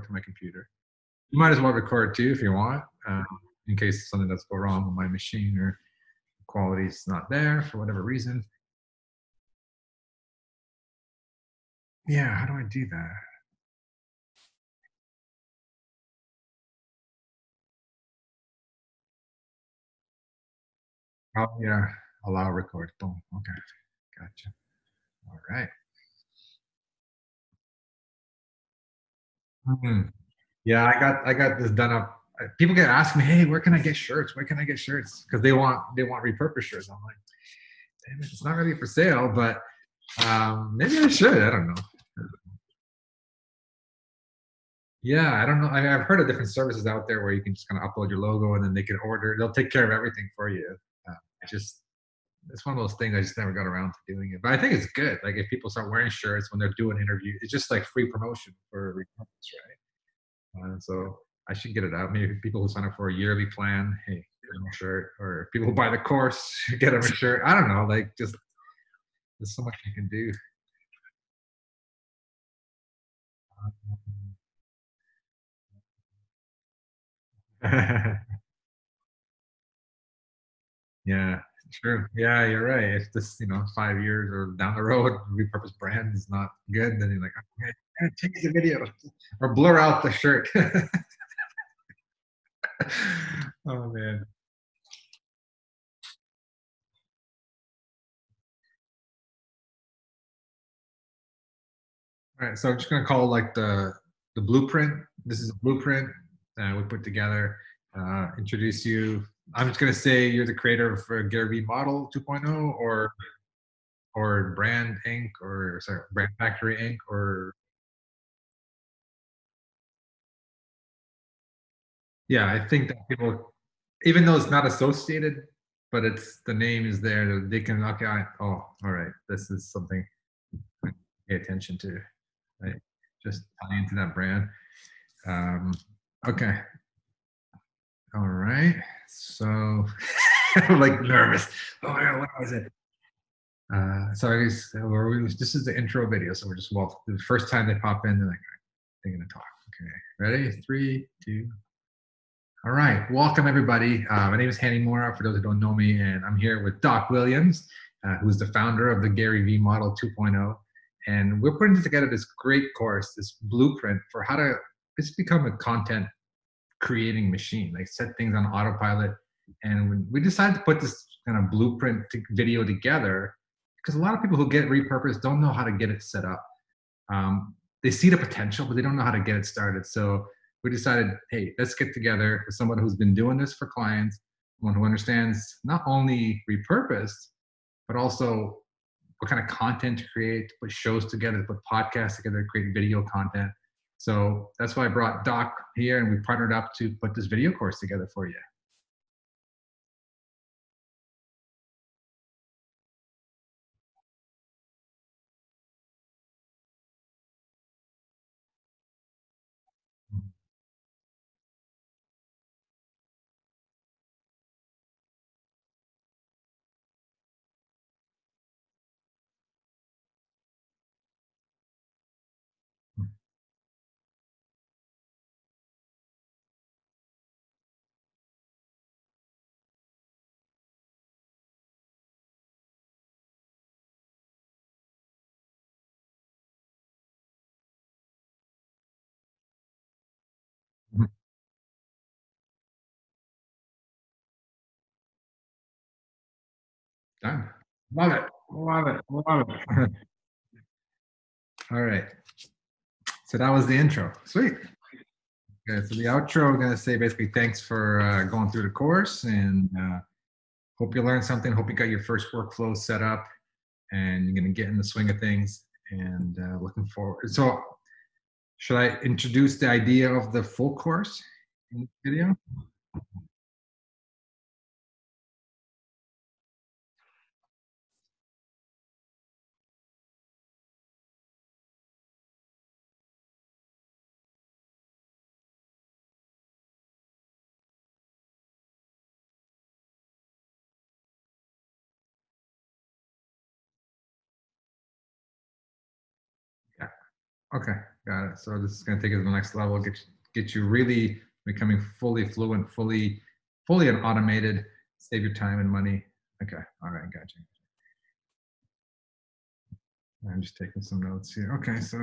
record to my computer. You might as well record too if you want, um, in case something does go wrong with my machine or quality is not there for whatever reason. Yeah, how do I do that? Oh yeah, allow record. Boom. Okay, gotcha. All right. Mhm. Yeah, I got I got this done up. People get asking me, "Hey, where can I get shirts? Where can I get shirts?" Because they want they want repurposed shirts. I'm like, damn it, it's not really for sale, but um, maybe I should. I don't know. Yeah, I don't know. I, mean, I've heard of different services out there where you can just kind of upload your logo and then they can order. They'll take care of everything for you. Uh, just it's one of those things I just never got around to doing it. But I think it's good. Like if people start wearing shirts when they're doing interviews, it's just like free promotion for repurpose, right? Uh, so I should get it out. Maybe people who sign up for a yearly plan, hey, get them a shirt, or people who buy the course, get them a shirt. I don't know. Like just there's so much you can do. yeah, true. Yeah, you're right. If this, you know, five years or down the road, repurposed brand is not good, then you're like, okay, change the video or blur out the shirt. oh man. All right, so I'm just gonna call like the the blueprint. This is a blueprint uh, we put together. Uh, introduce you. I'm just gonna say you're the creator of uh, Gary Vee Model 2.0 or or Brand Inc. or sorry, Brand Factory Inc. or yeah, I think that people, even though it's not associated, but it's the name is there, they can okay. I, oh, all right, this is something to pay attention to. Right, just tie into that brand. Um, okay, all right. So I'm like nervous. Oh my god, what was it? Uh, so I guess uh, we, this is the intro video. So we're just well, the first time they pop in, they're like, they're gonna talk. Okay, ready? Three, two. All right, welcome everybody. Uh, my name is Hani Mourra. For those who don't know me, and I'm here with Doc Williams, uh, who's the founder of the Gary Vee Model 2.0, and we're putting together this great course, this blueprint for how to just become a content creating machine, like set things on autopilot. And we decided to put this kind of blueprint to video together, because a lot of people who get repurposed don't know how to get it set up. Um, they see the potential, but they don't know how to get it started. So we decided, hey, let's get together with someone who's been doing this for clients, someone who understands not only repurposed, but also what kind of content to create, put shows together, to put podcasts together, create video content. So that's why I brought Doc here and we partnered up to put this video course together for you. Done. Love it. Love it. Love it. All right. So that was the intro. Sweet. Okay, so the outro, I'm gonna say basically thanks for uh, going through the course and uh, hope you learned something. Hope you got your first workflow set up and you're gonna get in the swing of things and uh, looking forward. So should I introduce the idea of the full course in the video? Okay, Got it. So this is going to take it to the next level. Get get you really becoming fully fluent, fully fully and automated. Save your time and money. Okay. All right. Gotcha. I'm just taking some notes here. Okay. So.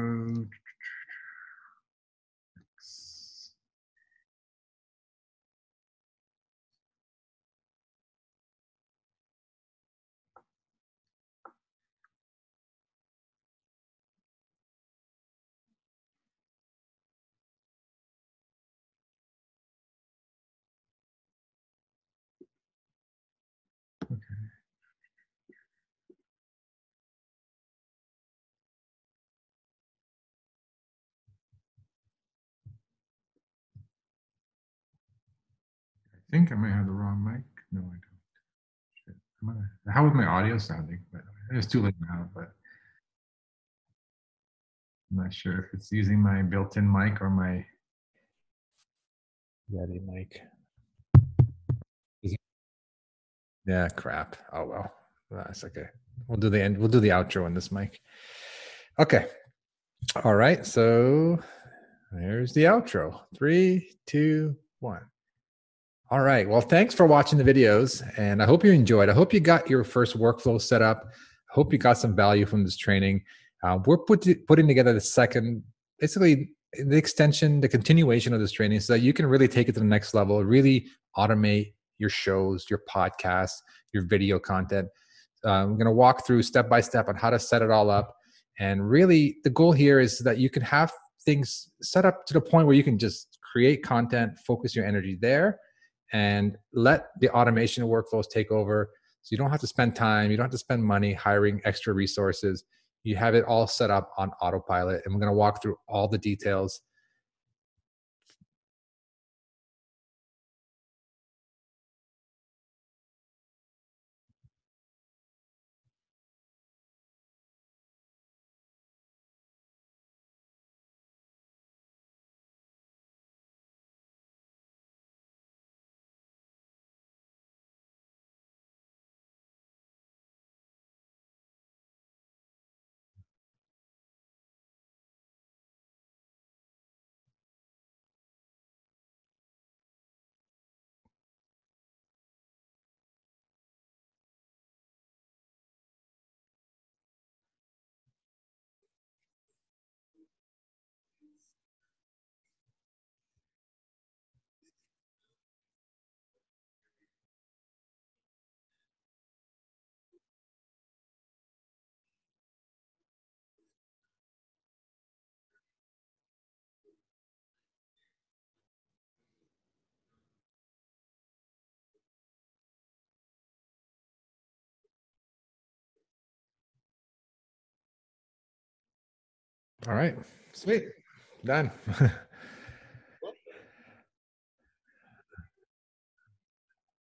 I think I might have the wrong mic. No, I don't. Shit. I'm gonna, how is my audio sounding? Way, it's too late now, but I'm not sure if it's using my built-in mic or my Yeti mic. Yeah, crap. Oh well, uh, that's okay. We'll do the end. We'll do the outro on this mic. Okay. All right. So there's the outro. Three, two, one. All right. Well, thanks for watching the videos, and I hope you enjoyed. I hope you got your first workflow set up. I hope you got some value from this training. Uh, we're put, putting together the second, basically the extension, the continuation of this training, so that you can really take it to the next level. Really automate your shows, your podcasts, your video content. Uh, I'm going to walk through step by step on how to set it all up. And really, the goal here is that you can have things set up to the point where you can just create content, focus your energy there, and let the automation workflows take over. So you don't have to spend time, you don't have to spend money hiring extra resources. You have it all set up on autopilot. And we're going to walk through all the details. All right. Sweet. Done.